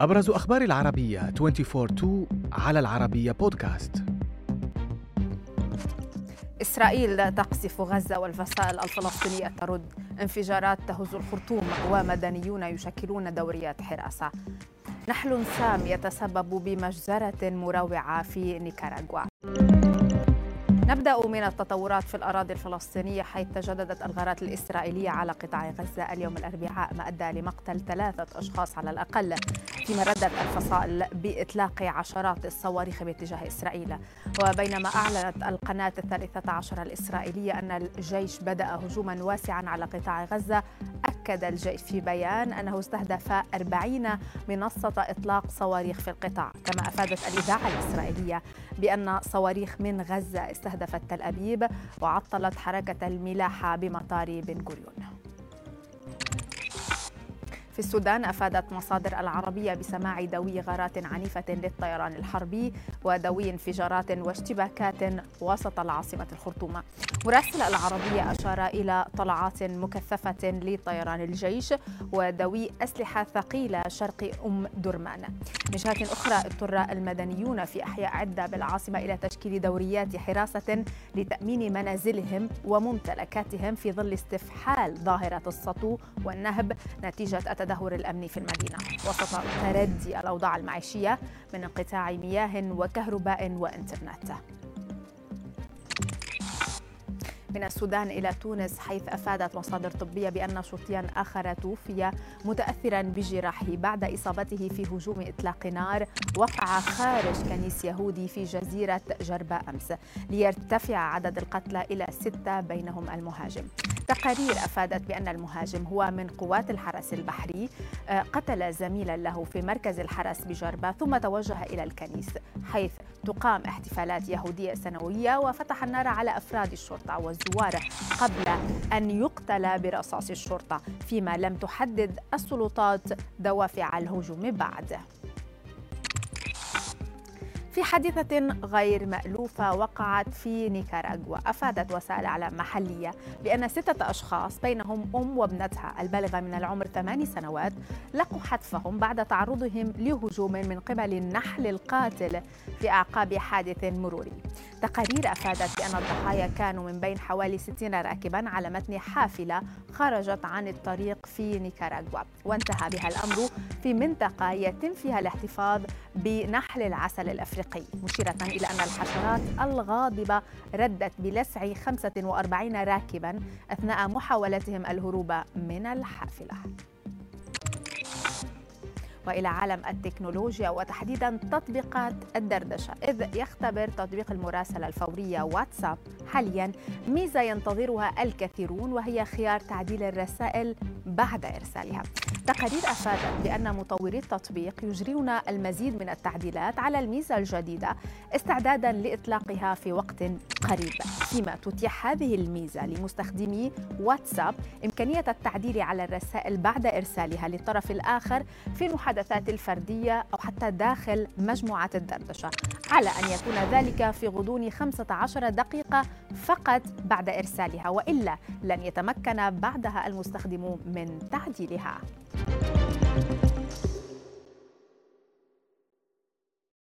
أبرز أخبار العربية 24 على العربية بودكاست إسرائيل تقصف غزة والفصائل الفلسطينية ترد انفجارات تهز الخرطوم ومدنيون يشكلون دوريات حراسة. نحل سام يتسبب بمجزرة مروعة في نيكاراغوا. نبدأ من التطورات في الأراضي الفلسطينية حيث تجددت الغارات الإسرائيلية على قطاع غزة اليوم الأربعاء ما أدى لمقتل ثلاثة أشخاص على الأقل فيما ردت الفصائل بإطلاق عشرات الصواريخ باتجاه إسرائيل. وبينما أعلنت القناة الثالثة عشر الإسرائيلية أن الجيش بدأ هجوما واسعا على قطاع غزة أكد الجيش في بيان أنه استهدف 40 منصة إطلاق صواريخ في القطاع. كما أفادت الإذاعة الإسرائيلية بأن صواريخ من غزة استهدفت تل أبيب وعطلت حركة الملاحة بمطار بن غوريون في السودان أفادت مصادر العربية بسماع دوي غارات عنيفة للطيران الحربي ودوي انفجارات واشتباكات وسط العاصمة الخرطوم. مراسل العربية أشار إلى طلعات مكثفة لطيران الجيش ودوي أسلحة ثقيلة شرق أم درمان. من جهة أخرى اضطر المدنيون في أحياء عدة بالعاصمة إلى تشكيل دوريات حراسة لتأمين منازلهم وممتلكاتهم في ظل استفحال ظاهرة السطو والنهب نتيجة التدهور الأمني في المدينة. وسط تردي الأوضاع المعيشية من انقطاع مياه وكهرباء وإنترنت. من السودان إلى تونس حيث أفادت مصادر طبية بأن شرطيا آخر توفي متأثرا بجراحه بعد إصابته في هجوم إطلاق نار وقع خارج كنيس يهودي في جزيرة جربة أمس. ليرتفع عدد القتلى إلى ستة بينهم المهاجم. تقارير أفادت بأن المهاجم هو من قوات الحرس البحري. آه، قتل زميلا له في مركز الحرس بجربة ثم توجه إلى الكنيس حيث تقام احتفالات يهودية سنوية وفتح النار على أفراد الشرطة والزوار قبل أن يقتل برصاص الشرطة فيما لم تحدد السلطات دوافع الهجوم بعد. في حادثة غير مألوفة وقعت في نيكاراغوا. أفادت وسائل إعلام محلية بأن ستة أشخاص بينهم أم وابنتها البالغة من العمر ثماني سنوات لقوا حتفهم بعد تعرضهم لهجوم من قبل النحل القاتل في أعقاب حادث مروري. تقارير أفادت بأن الضحايا كانوا من بين حوالي 60 راكبا على متن حافلة خرجت عن الطريق في نيكاراغوا. وانتهى بها الأمر في منطقة يتم فيها الاحتفاظ بنحل العسل الأفريقي. مشيرة إلى أن الحشرات الغاضبة ردت بلسع 45 راكبا أثناء محاولتهم الهروب من الحافلة. وإلى عالم التكنولوجيا وتحديدا تطبيقات الدردشة. إذ يختبر تطبيق المراسلة الفورية واتساب حاليا ميزة ينتظرها الكثيرون وهي خيار تعديل الرسائل بعد إرسالها. تقارير أفادت بأن مطوري التطبيق يجرون المزيد من التعديلات على الميزة الجديدة استعدادا لإطلاقها في وقت قريب. فيما تتيح هذه الميزة لمستخدمي واتساب إمكانية التعديل على الرسائل بعد إرسالها للطرف الآخر في المحادثات الفردية أو حتى داخل مجموعة الدردشة على أن يكون ذلك في غضون 15 دقيقة فقط بعد إرسالها وإلا لن يتمكن بعدها المستخدم من تعديلها.